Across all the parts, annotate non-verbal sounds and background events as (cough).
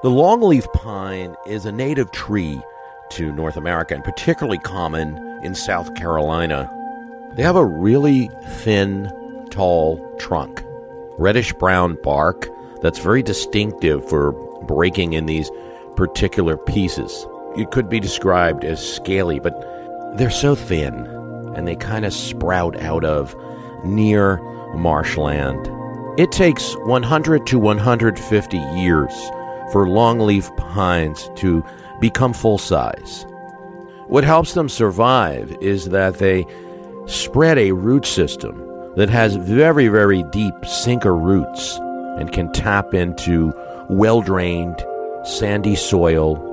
The longleaf pine is a native tree to North America and particularly common in South Carolina. They have a really thin, tall trunk, reddish brown bark that's very distinctive for breaking in these particular pieces. It could be described as scaly, but they're so thin and they kind of sprout out of near marshland. It takes 100 to 150 years for longleaf pines to become full size. What helps them survive is that they spread a root system that has very, very deep sinker roots and can tap into well drained, sandy soil.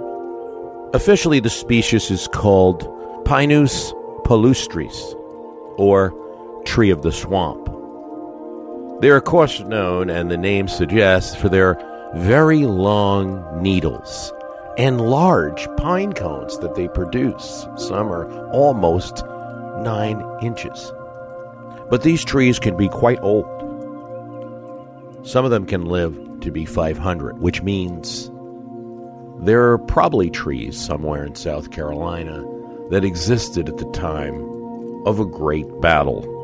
Officially, the species is called Pinus palustris, or tree of the swamp. They are, of course, known, and the name suggests, for their very long needles and large pine cones that they produce. Some are almost nine inches. But these trees can be quite old. Some of them can live to be 500, which means there are probably trees somewhere in South Carolina that existed at the time of a great battle.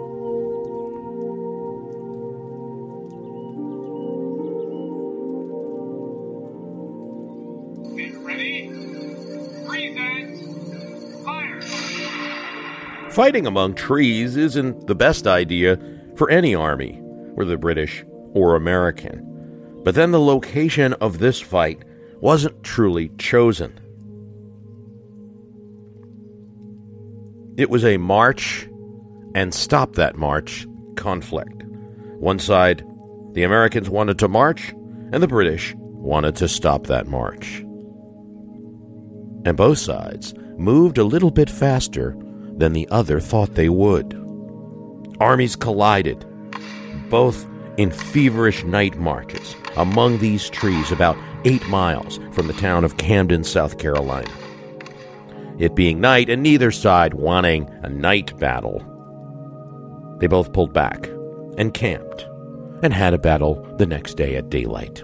Fighting among trees isn't the best idea for any army, whether British or American. But then the location of this fight wasn't truly chosen. It was a march and stop that march conflict. One side, the Americans wanted to march, and the British wanted to stop that march. And both sides moved a little bit faster than the other thought they would. Armies collided, both in feverish night marches among these trees about eight miles from the town of Camden, South Carolina. It being night and neither side wanting a night battle, they both pulled back and camped and had a battle the next day at daylight.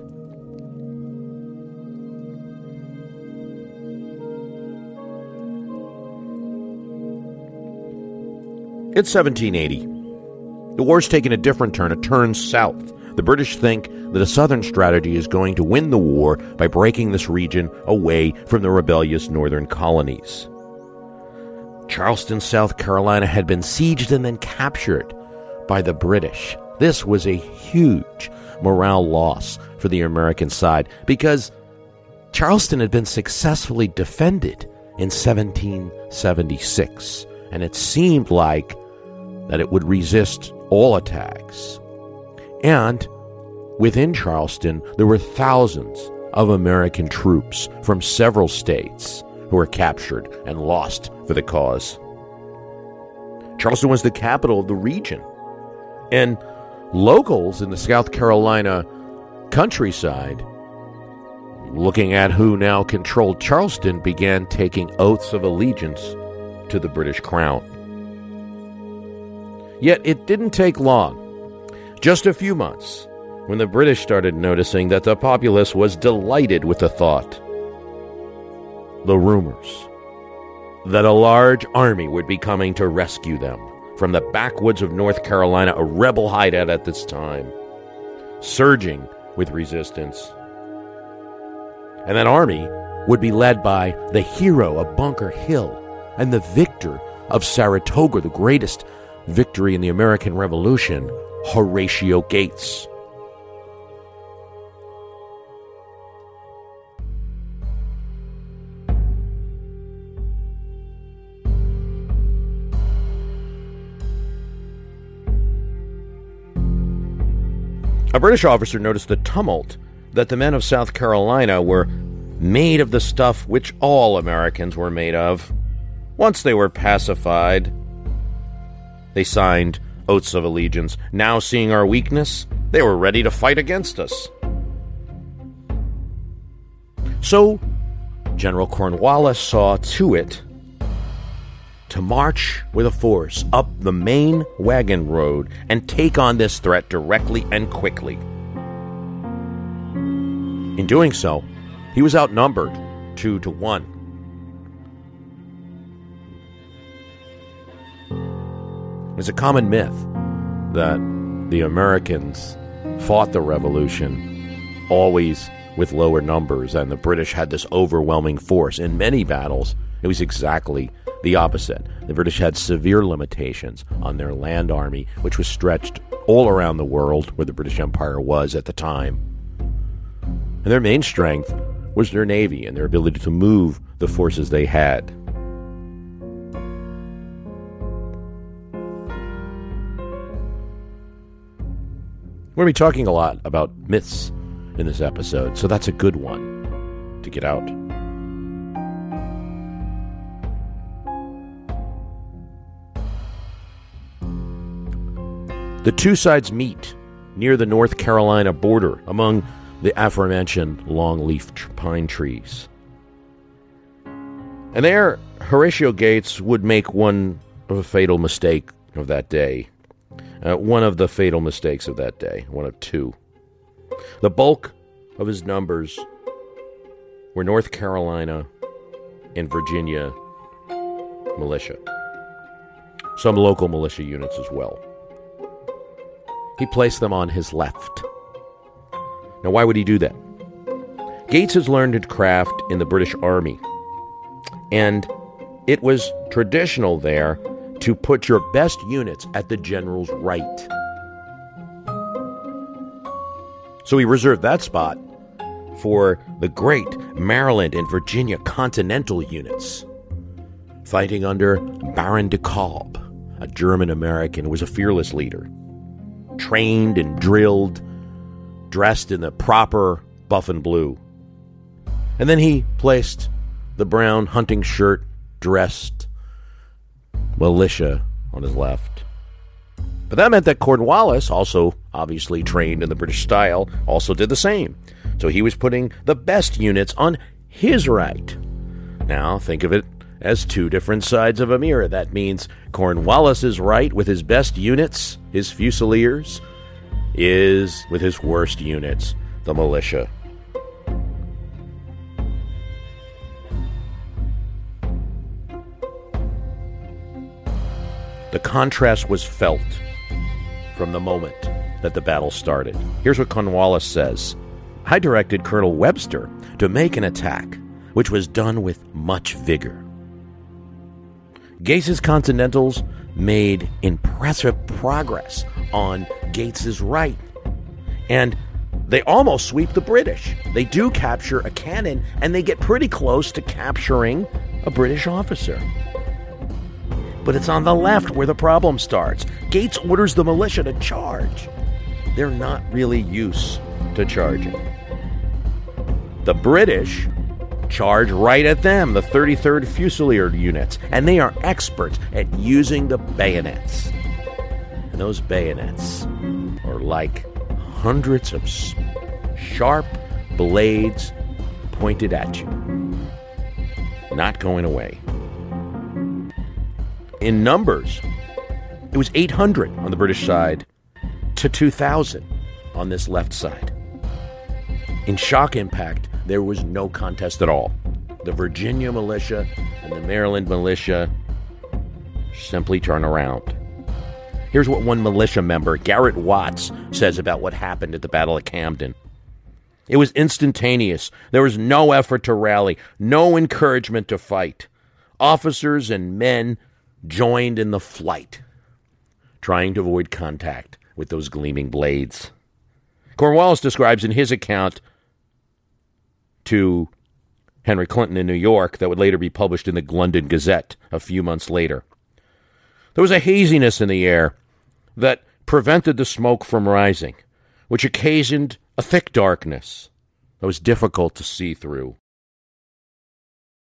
It's 1780. The war's taken a different turn, a turn south. The British think that a southern strategy is going to win the war by breaking this region away from the rebellious northern colonies. Charleston, South Carolina had been sieged and then captured by the British. This was a huge morale loss for the American side because Charleston had been successfully defended in 1776, and it seemed like that it would resist all attacks. And within Charleston, there were thousands of American troops from several states who were captured and lost for the cause. Charleston was the capital of the region, and locals in the South Carolina countryside, looking at who now controlled Charleston, began taking oaths of allegiance to the British crown. Yet it didn't take long, just a few months, when the British started noticing that the populace was delighted with the thought, the rumors, that a large army would be coming to rescue them from the backwoods of North Carolina, a rebel hideout at this time, surging with resistance. And that army would be led by the hero of Bunker Hill and the victor of Saratoga, the greatest victory in the American Revolution, Horatio Gates. A British officer noticed the tumult that the men of South Carolina were made of the stuff which all Americans were made of. Once they were pacified, they signed oaths of allegiance. Now, seeing our weakness, they were ready to fight against us. So, General Cornwallis saw to it to march with a force up the main wagon road and take on this threat directly and quickly. In doing so, he was outnumbered two to one. It's a common myth that the Americans fought the revolution always with lower numbers and the British had this overwhelming force. In many battles, it was exactly the opposite. The British had severe limitations on their land army, which was stretched all around the world where the British Empire was at the time. And their main strength was their navy and their ability to move the forces they had. We're going to be talking a lot about myths in this episode, so that's a good one to get out. The two sides meet near the North Carolina border among the aforementioned longleaf pine trees. And there, Horatio Gates would make one of a fatal mistake of that day. Uh, one of the fatal mistakes of that day, one of two. The bulk of his numbers were North Carolina and Virginia militia, some local militia units as well. He placed them on his left. Now, why would he do that? Gates has learned his craft in the British Army, and it was traditional there to put your best units at the general's right. So he reserved that spot for the great Maryland and Virginia Continental units, fighting under Baron de Kalb, a German American who was a fearless leader, trained and drilled, dressed in the proper buff and blue. And then he placed the brown hunting shirt dressed militia on his left. But that meant that Cornwallis, also obviously trained in the British style, also did the same. So he was putting the best units on his right. Now think of it as two different sides of a mirror. That means Cornwallis's right with his best units, his fusiliers, is with his worst units, the militia. The contrast was felt from the moment that the battle started. Here's what Cornwallis says I directed Colonel Webster to make an attack, which was done with much vigor. Gates's Continentals made impressive progress on Gates's right, and they almost sweep the British. They do capture a cannon, and they get pretty close to capturing a British officer but it's on the left where the problem starts. Gates orders the militia to charge. They're not really used to charging. The British charge right at them, the 33rd Fusilier units, and they are experts at using the bayonets. And those bayonets are like hundreds of sharp blades pointed at you, not going away in numbers. It was 800 on the British side to 2,000 on this left side. In shock impact, there was no contest at all. The Virginia militia and the Maryland militia simply turn around. Here's what one militia member, Garrett Watts, says about what happened at the Battle of Camden. It was instantaneous. There was no effort to rally, no encouragement to fight. Officers and men joined in the flight. trying to avoid contact with those gleaming blades. Cornwallis describes in his account to Henry Clinton in New York that would later be published in the London Gazette a few months later. There was a haziness in the air that prevented the smoke from rising, which occasioned a thick darkness that was difficult to see through.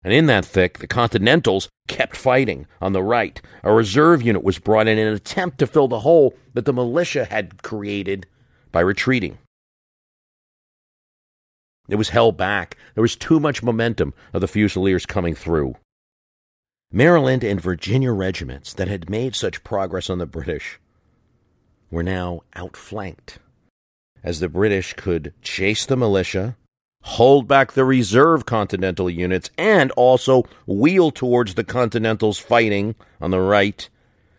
And in that thick, the Continentals kept fighting on the right. A reserve unit was brought in in an attempt to fill the hole that the militia had created by retreating. It was held back. There was too much momentum of the Fusiliers coming through. Maryland and Virginia regiments that had made such progress on the British were now outflanked, as the British could chase the militia hold back the reserve Continental units, and also wheel towards the Continentals fighting on the right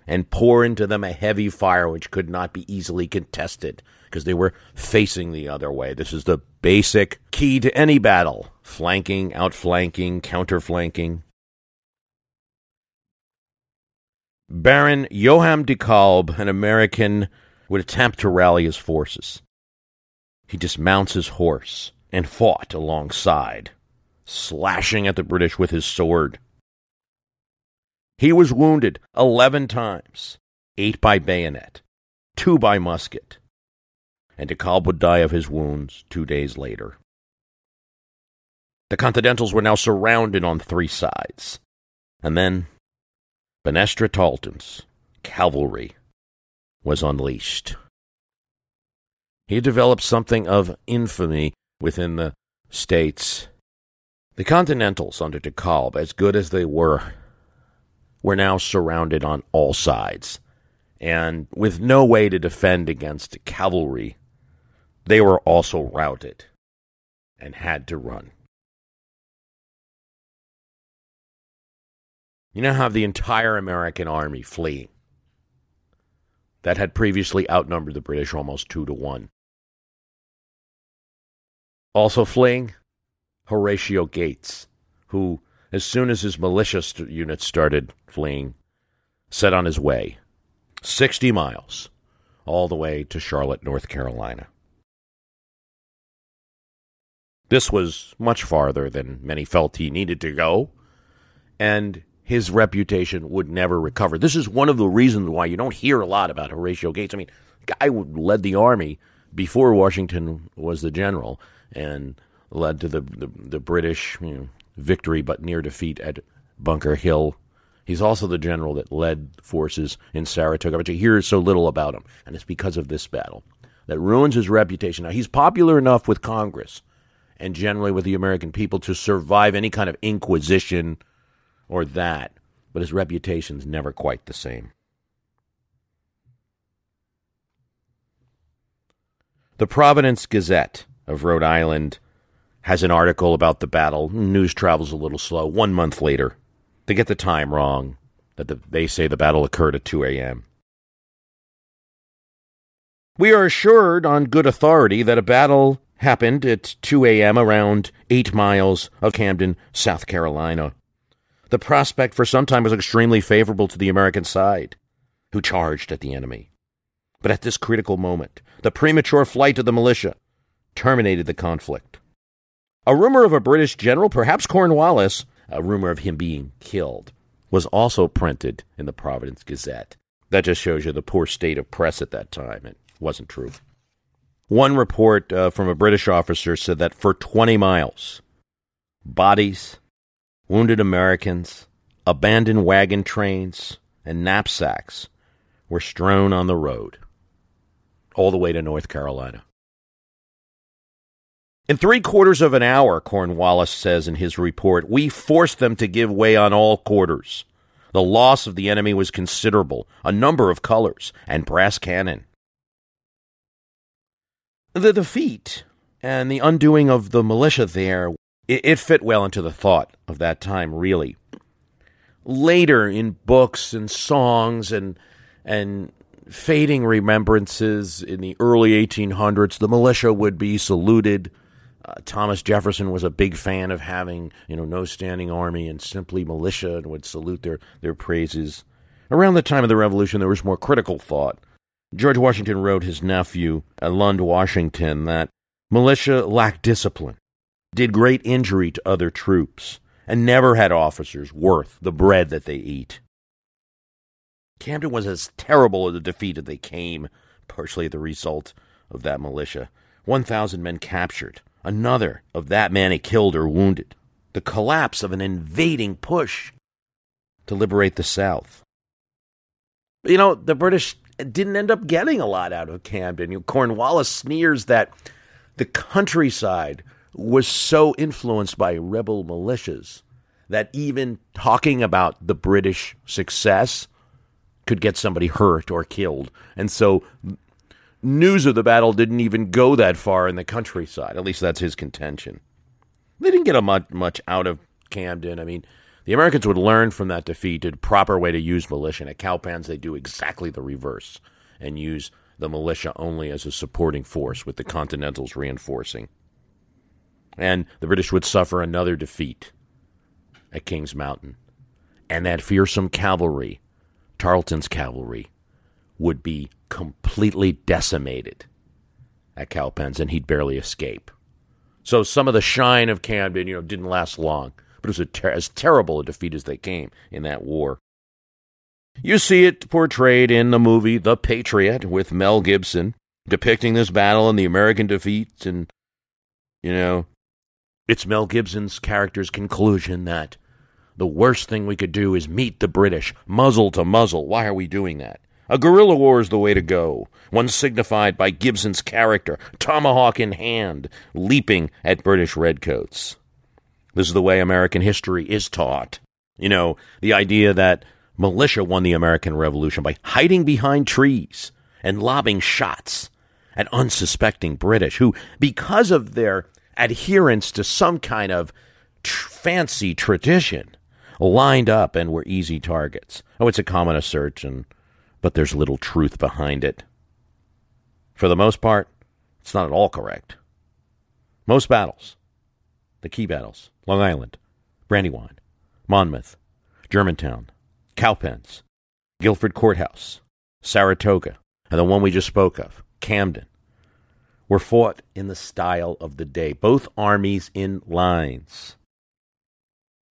and pour into them a heavy fire which could not be easily contested because they were facing the other way. This is the basic key to any battle flanking, outflanking, counterflanking. Baron Johann de Kalb, an American, would attempt to rally his forces. He dismounts his horse and fought alongside, slashing at the British with his sword. He was wounded eleven times, eight by bayonet, two by musket, and de Kalb would die of his wounds two days later. The Continentals were now surrounded on three sides, and then Banastre Tarleton's cavalry was unleashed. He developed something of infamy within the states. The Continentals under de Kalb, as good as they were, were now surrounded on all sides. And with no way to defend against cavalry, they were also routed and had to run. You now have the entire American army fleeing that had previously outnumbered the British almost two to one. Also fleeing, Horatio Gates, who, as soon as his militia st- units started fleeing, set on his way 60 miles all the way to Charlotte, North Carolina. This was much farther than many felt he needed to go, and his reputation would never recover. This is one of the reasons why you don't hear a lot about Horatio Gates. I mean, guy led the army before Washington was the general, and led to the the, the British you know, victory but near defeat at Bunker Hill. He's also the general that led forces in Saratoga, but you hear so little about him, and it's because of this battle that ruins his reputation. Now he's popular enough with Congress and generally with the American people to survive any kind of inquisition or that, but his reputation's never quite the same. The Providence Gazette of Rhode Island has an article about the battle. News travels a little slow. One month later, they get the time wrong. That the, they say the battle occurred at 2 a.m. We are assured on good authority that a battle happened at 2 a.m. around eight miles of Camden, South Carolina. The prospect for some time was extremely favorable to the American side, who charged at the enemy. But at this critical moment, the premature flight of the militia terminated the conflict. A rumor of a British general, perhaps Cornwallis, a rumor of him being killed, was also printed in the Providence Gazette. That just shows you the poor state of press at that time. It wasn't true. One report uh, from a British officer said that for 20 miles, bodies, wounded Americans, abandoned wagon trains, and knapsacks were strewn on the road, all the way to North Carolina. In three quarters of an hour, Cornwallis says in his report, we forced them to give way on all quarters. The loss of the enemy was considerable, a number of colors, and brass cannon. The defeat and the undoing of the militia there, it, it fit well into the thought of that time, really. Later in books and songs and and fading remembrances in the early 1800s, the militia would be saluted uh, Thomas Jefferson was a big fan of having, you know, no standing army and simply militia and would salute their, their praises. Around the time of the Revolution, there was more critical thought. George Washington wrote his nephew, Lund Washington, that militia lacked discipline, did great injury to other troops, and never had officers worth the bread that they eat. Camden was as terrible a defeat as they came, partially the result of that militia. 1,000 men captured, another of that many killed or wounded. The collapse of an invading push to liberate the South. You know, the British didn't end up getting a lot out of Camden. Cornwallis sneers that the countryside was so influenced by rebel militias that even talking about the British success could get somebody hurt or killed. And so news of the battle didn't even go that far in the countryside. At least that's his contention. They didn't get a much, much out of Camden. I mean, the Americans would learn from that defeat a proper way to use militia. And at Cowpens, they do exactly the reverse and use the militia only as a supporting force, with the Continentals reinforcing. And the British would suffer another defeat at Kings Mountain. And that fearsome cavalry, Tarleton's cavalry, would be completely decimated at Cowpens, and he'd barely escape. So some of the shine of Camden, you know, didn't last long, but it was ter- as terrible a defeat as they came in that war. You see it portrayed in the movie The Patriot with Mel Gibson, depicting this battle and the American defeat, and, you know, it's Mel Gibson's character's conclusion that the worst thing we could do is meet the British, muzzle to muzzle. Why are we doing that? A guerrilla war is the way to go, one signified by Gibson's character, tomahawk in hand, leaping at British redcoats. This is the way American history is taught. You know, the idea that militia won the American Revolution by hiding behind trees and lobbing shots at unsuspecting British, who, because of their adherence to some kind of tr- fancy tradition, lined up and were easy targets. Oh, it's a common assertion but there's little truth behind it. For the most part, it's not at all correct. Most battles, the key battles, Long Island, Brandywine, Monmouth, Germantown, Cowpens, Guilford Courthouse, Saratoga, and the one we just spoke of, Camden, were fought in the style of the day, both armies in lines.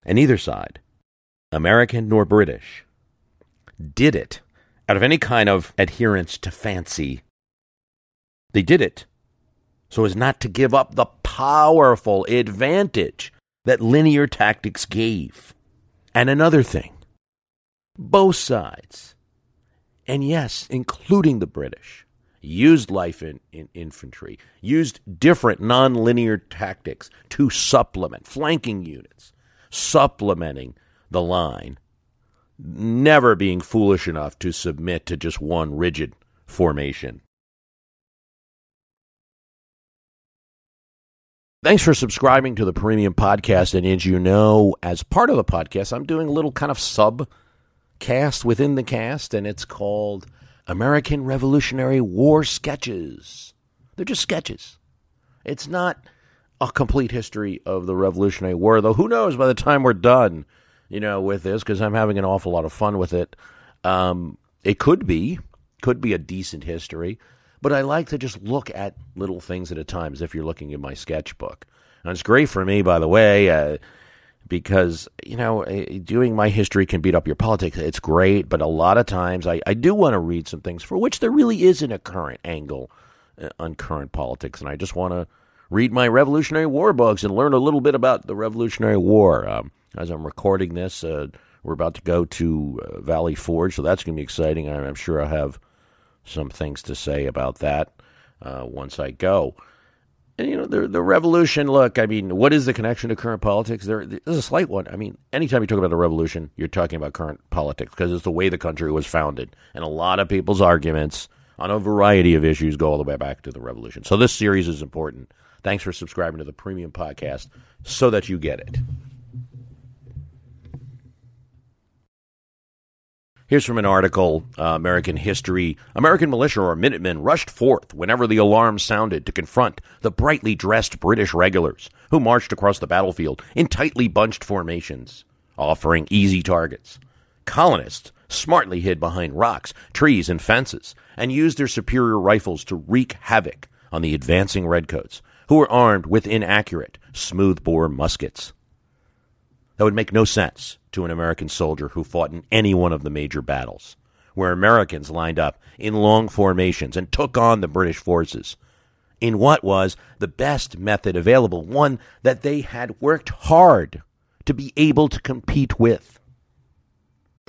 And either side, American nor British, did it out of any kind of adherence to fancy. They did it so as not to give up the powerful advantage that linear tactics gave. And another thing both sides, and yes, including the British, used life in, in infantry, used different nonlinear tactics to supplement flanking units, supplementing the line never being foolish enough to submit to just one rigid formation. Thanks for subscribing to the premium podcast. And as you know, as part of the podcast, I'm doing a little kind of sub cast within the cast, and it's called American Revolutionary War Sketches. They're just sketches. It's not a complete history of the Revolutionary War, though who knows by the time we're done you know, with this because I'm having an awful lot of fun with it. Um, it could be, could be a decent history, but I like to just look at little things at a time as if you're looking at my sketchbook. And it's great for me, by the way, uh, because, you know, uh, doing my history can beat up your politics. It's great, but a lot of times I, I do want to read some things for which there really isn't a current angle uh, on current politics. And I just want to read my Revolutionary War books and learn a little bit about the Revolutionary War. Um, as I'm recording this, uh, we're about to go to uh, Valley Forge, so that's going to be exciting. I'm sure I'll have some things to say about that uh, once I go. And, you know, the, the revolution, look, I mean, what is the connection to current politics? There, there's a slight one. I mean, anytime you talk about the revolution, you're talking about current politics because it's the way the country was founded. And a lot of people's arguments on a variety of issues go all the way back to the revolution. So this series is important. Thanks for subscribing to the premium podcast so that you get it. Here's from an article uh, American History. American militia or Minutemen rushed forth whenever the alarm sounded to confront the brightly dressed British regulars who marched across the battlefield in tightly bunched formations, offering easy targets. Colonists smartly hid behind rocks, trees, and fences, and used their superior rifles to wreak havoc on the advancing redcoats, who were armed with inaccurate, smooth-bore muskets. That would make no sense to an American soldier who fought in any one of the major battles, where Americans lined up in long formations and took on the British forces in what was the best method available, one that they had worked hard to be able to compete with.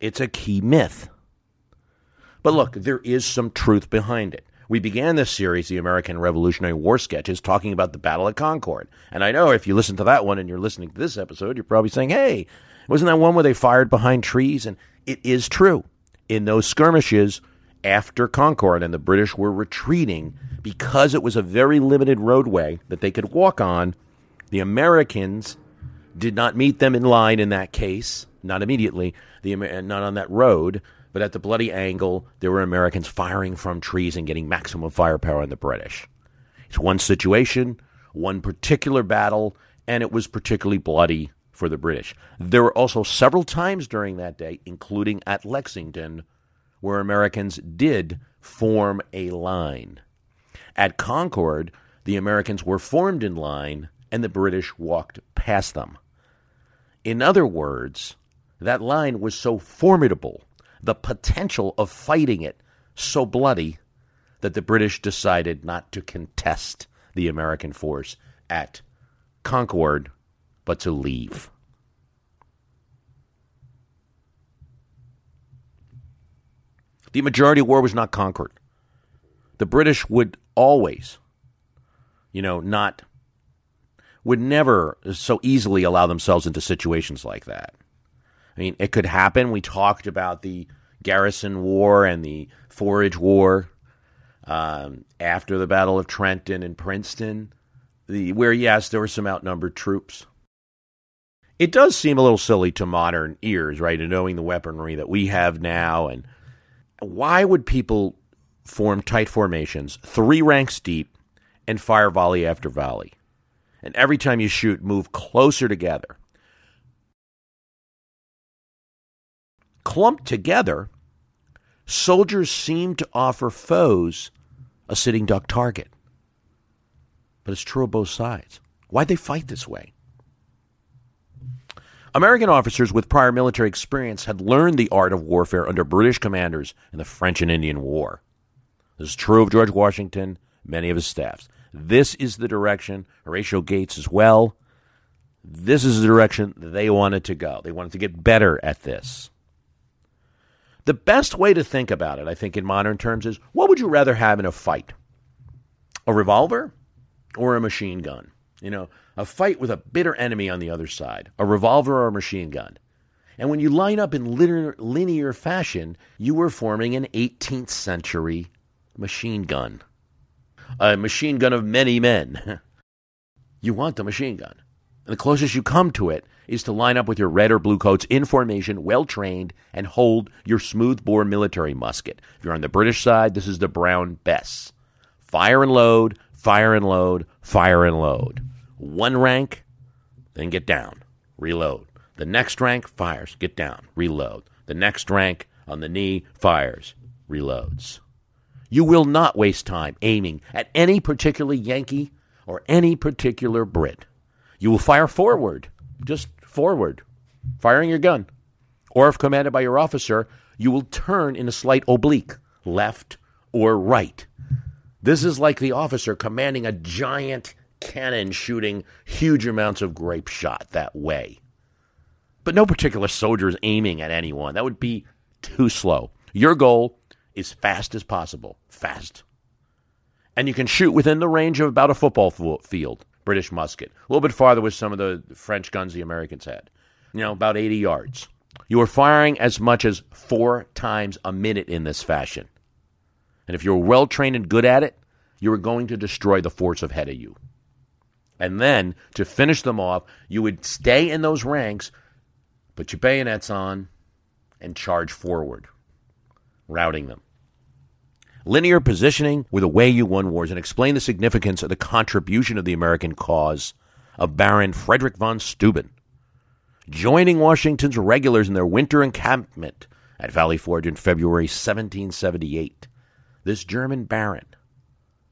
It's a key myth. But look, there is some truth behind it. We began this series, the American Revolutionary War sketches, talking about the Battle of Concord. And I know if you listen to that one and you're listening to this episode, you're probably saying, hey, wasn't that one where they fired behind trees? And it is true. In those skirmishes, after Concord and the British were retreating because it was a very limited roadway that they could walk on. The Americans did not meet them in line in that case, not immediately, the, not on that road, but at the bloody angle, there were Americans firing from trees and getting maximum firepower on the British. It's one situation, one particular battle, and it was particularly bloody for the British. There were also several times during that day, including at Lexington, where Americans did form a line. At Concord, the Americans were formed in line and the British walked past them. In other words, that line was so formidable, the potential of fighting it so bloody, that the British decided not to contest the American force at Concord, but to leave. The majority war was not Concord. The British would always, you know, not, would never so easily allow themselves into situations like that. I mean, it could happen. We talked about the Garrison War and the Forage War um, after the Battle of Trenton and Princeton, the, where, yes, there were some outnumbered troops. It does seem a little silly to modern ears, right, and knowing the weaponry that we have now and why would people form tight formations, three ranks deep, and fire volley after volley? And every time you shoot, move closer together. Clumped together, soldiers seem to offer foes a sitting duck target. But it's true of both sides. Why'd they fight this way? American officers with prior military experience had learned the art of warfare under British commanders in the French and Indian War. This is true of George Washington, many of his staffs. This is the direction, Horatio Gates as well. This is the direction they wanted to go. They wanted to get better at this. The best way to think about it, I think, in modern terms, is what would you rather have in a fight? A revolver or a machine gun? You know, a fight with a bitter enemy on the other side, a revolver or a machine gun. And when you line up in linear, linear fashion, you were forming an 18th century machine gun. A machine gun of many men. (laughs) you want the machine gun. And the closest you come to it is to line up with your red or blue coats in formation, well trained, and hold your smooth-bore military musket. If you're on the British side, this is the Brown Bess. Fire and load, fire and load, fire and load. One rank, then get down, reload. The next rank fires, get down, reload. The next rank on the knee fires, reloads. You will not waste time aiming at any particular Yankee or any particular Brit. You will fire forward, just forward, firing your gun. Or if commanded by your officer, you will turn in a slight oblique, left or right. This is like the officer commanding a giant cannon shooting huge amounts of grape shot that way. But no particular soldier is aiming at anyone. That would be too slow. Your goal is fast as possible. Fast. And you can shoot within the range of about a football field, British musket. A little bit farther with some of the French guns the Americans had. You know, about 80 yards. You were firing as much as four times a minute in this fashion. And if you were well trained and good at it, you were going to destroy the force ahead of you. And then to finish them off, you would stay in those ranks, put your bayonets on, and charge forward, routing them. Linear positioning were the way you won wars and explain the significance of the contribution of the American cause of Baron Frederick von Steuben. Joining Washington's regulars in their winter encampment at Valley Forge in February 1778, this German baron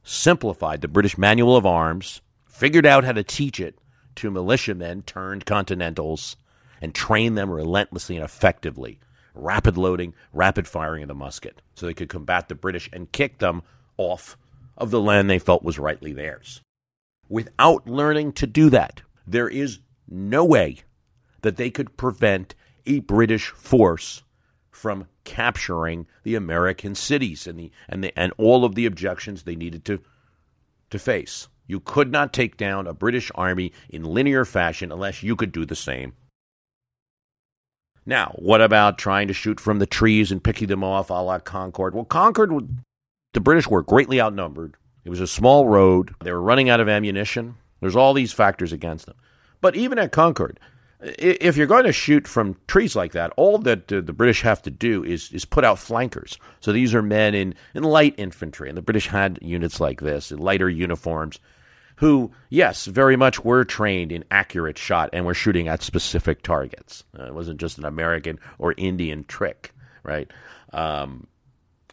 simplified the British Manual of Arms figured out how to teach it to militiamen turned continentals and train them relentlessly and effectively. Rapid loading, rapid firing of the musket, so they could combat the British and kick them off of the land they felt was rightly theirs. Without learning to do that, there is no way that they could prevent a British force from capturing the American cities and the and the and all of the objections they needed to to face. You could not take down a British army in linear fashion unless you could do the same. Now, what about trying to shoot from the trees and picking them off a la Concord? Well, Concord, the British were greatly outnumbered. It was a small road. They were running out of ammunition. There's all these factors against them. But even at Concord, if you're going to shoot from trees like that, all that uh, the British have to do is is put out flankers. So these are men in, in light infantry, and the British had units like this, lighter uniforms, who, yes, very much were trained in accurate shot and were shooting at specific targets. Uh, it wasn't just an American or Indian trick, right? Um,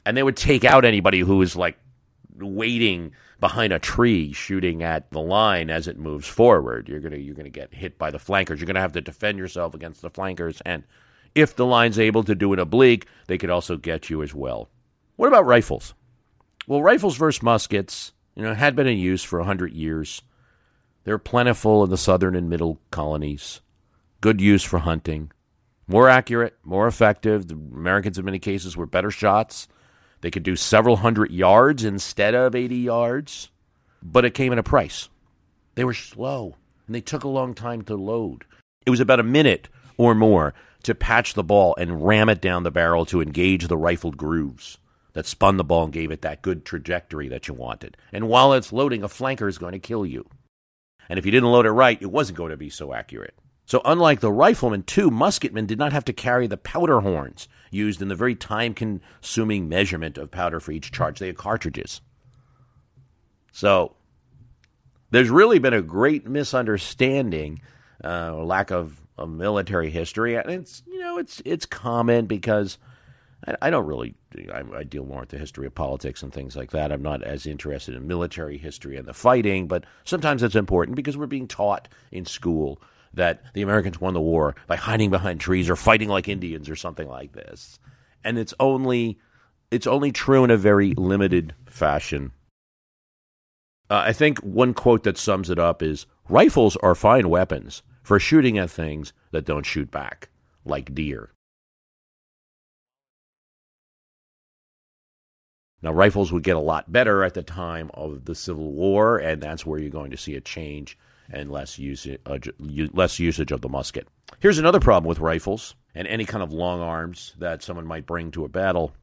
and they would take out anybody who was like waiting behind a tree shooting at the line as it moves forward. You're gonna you're gonna get hit by the flankers. You're gonna have to defend yourself against the flankers. And if the line's able to do an oblique, they could also get you as well. What about rifles? Well, rifles versus muskets you know, had been in use for a hundred years. They're plentiful in the southern and middle colonies. Good use for hunting. More accurate, more effective. The Americans, in many cases, were better shots. They could do several hundred yards instead of 80 yards, but it came at a price. They were slow, and they took a long time to load. It was about a minute or more to patch the ball and ram it down the barrel to engage the rifled grooves that spun the ball and gave it that good trajectory that you wanted. And while it's loading, a flanker is going to kill you. And if you didn't load it right, it wasn't going to be so accurate. So, unlike the riflemen, too, musketmen did not have to carry the powder horns used in the very time consuming measurement of powder for each charge. They had cartridges. So, there's really been a great misunderstanding, uh, lack of, of military history. And it's, you know, it's, it's common because I, don't really. I, I, deal more with the history of politics and things like that. I'm not as interested in military history and the fighting, but sometimes it's important because we're being taught in school that the Americans won the war by hiding behind trees or fighting like Indians or something like this, and it's only it's only true in a very limited fashion. Uh, I think one quote that sums it up is rifles are fine weapons for shooting at things that don't shoot back, like deer. Now, rifles would get a lot better at the time of the Civil War, and that's where you're going to see a change and less usage, uh, less usage of the musket. Here's another problem with rifles and any kind of long arms that someone might bring to a battle.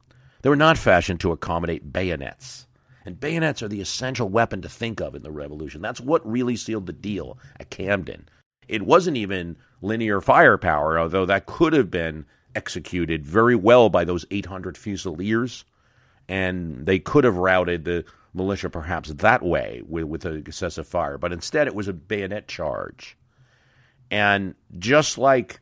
They were not fashioned to accommodate bayonets. And bayonets are the essential weapon to think of in the Revolution. That's what really sealed the deal at Camden. It wasn't even linear firepower, although that could have been executed very well by those 800 Fusiliers. And they could have routed the militia perhaps that way with, with a excessive fire. But instead, it was a bayonet charge. And just like,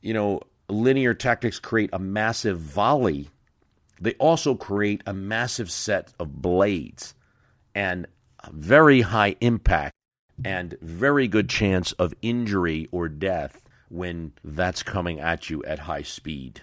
you know, linear tactics create a massive volley they also create a massive set of blades and very high impact and very good chance of injury or death when that's coming at you at high speed.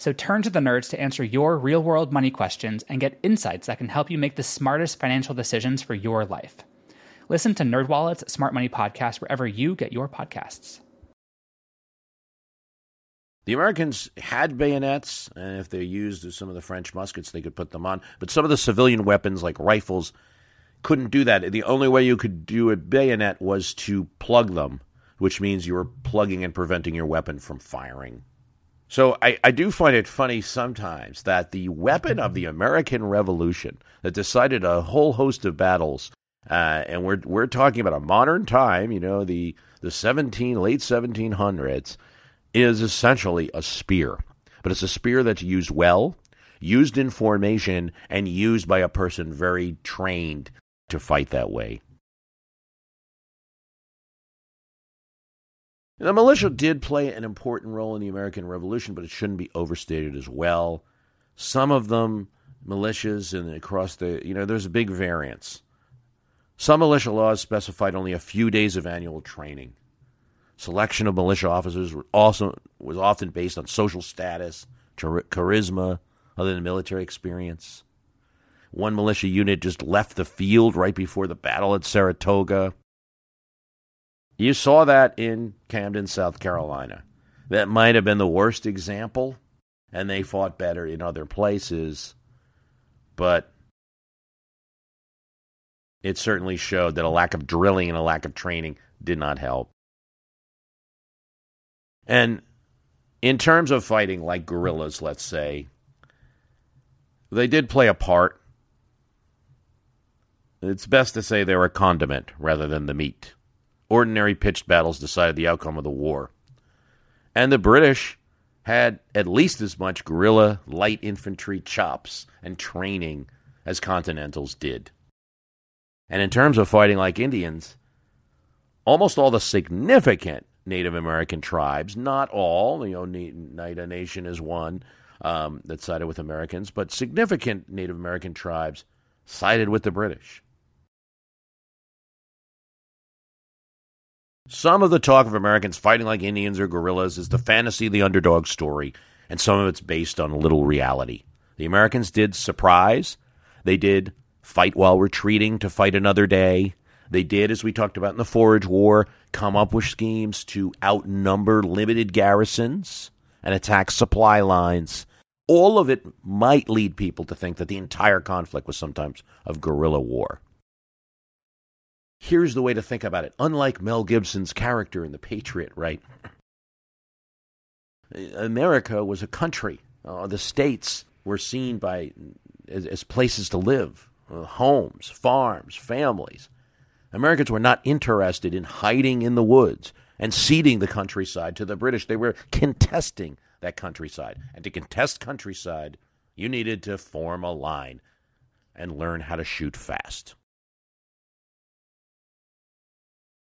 So turn to the nerds to answer your real world money questions and get insights that can help you make the smartest financial decisions for your life. Listen to NerdWallet's Smart Money Podcast wherever you get your podcasts. The Americans had bayonets, and if they used some of the French muskets, they could put them on. But some of the civilian weapons, like rifles, couldn't do that. The only way you could do a bayonet was to plug them, which means you were plugging and preventing your weapon from firing. So I, I do find it funny sometimes that the weapon of the American Revolution that decided a whole host of battles, uh, and we're we're talking about a modern time, you know, the the seventeen late seventeen hundreds is essentially a spear, but it's a spear that's used well, used in formation, and used by a person very trained to fight that way. The militia did play an important role in the American Revolution, but it shouldn't be overstated as well. Some of them, militias and across the, you know, there's a big variance. Some militia laws specified only a few days of annual training. Selection of militia officers also was often based on social status, charisma, other than military experience. One militia unit just left the field right before the battle at Saratoga. You saw that in Camden, South Carolina. That might have been the worst example, and they fought better in other places, but it certainly showed that a lack of drilling and a lack of training did not help. And in terms of fighting like guerrillas, let's say, they did play a part. It's best to say they were a condiment rather than the meat. Ordinary pitched battles decided the outcome of the war. And the British had at least as much guerrilla light infantry chops and training as Continentals did. And in terms of fighting like Indians, almost all the significant Native American tribes, not all, you know, Oneida Nation is one um, that sided with Americans, but significant Native American tribes sided with the British. Some of the talk of Americans fighting like Indians or guerrillas is the fantasy of the underdog story, and some of it's based on little reality. The Americans did surprise. They did fight while retreating to fight another day. They did, as we talked about in the Forage War, come up with schemes to outnumber limited garrisons and attack supply lines. All of it might lead people to think that the entire conflict was sometimes of guerrilla war. Here's the way to think about it. Unlike Mel Gibson's character in The Patriot, right? America was a country. Uh, the states were seen by as, as places to live, uh, homes, farms, families. Americans were not interested in hiding in the woods and ceding the countryside to the British. They were contesting that countryside. And to contest countryside, you needed to form a line and learn how to shoot fast.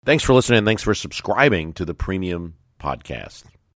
Thanks for listening. And thanks for subscribing to the Premium Podcast.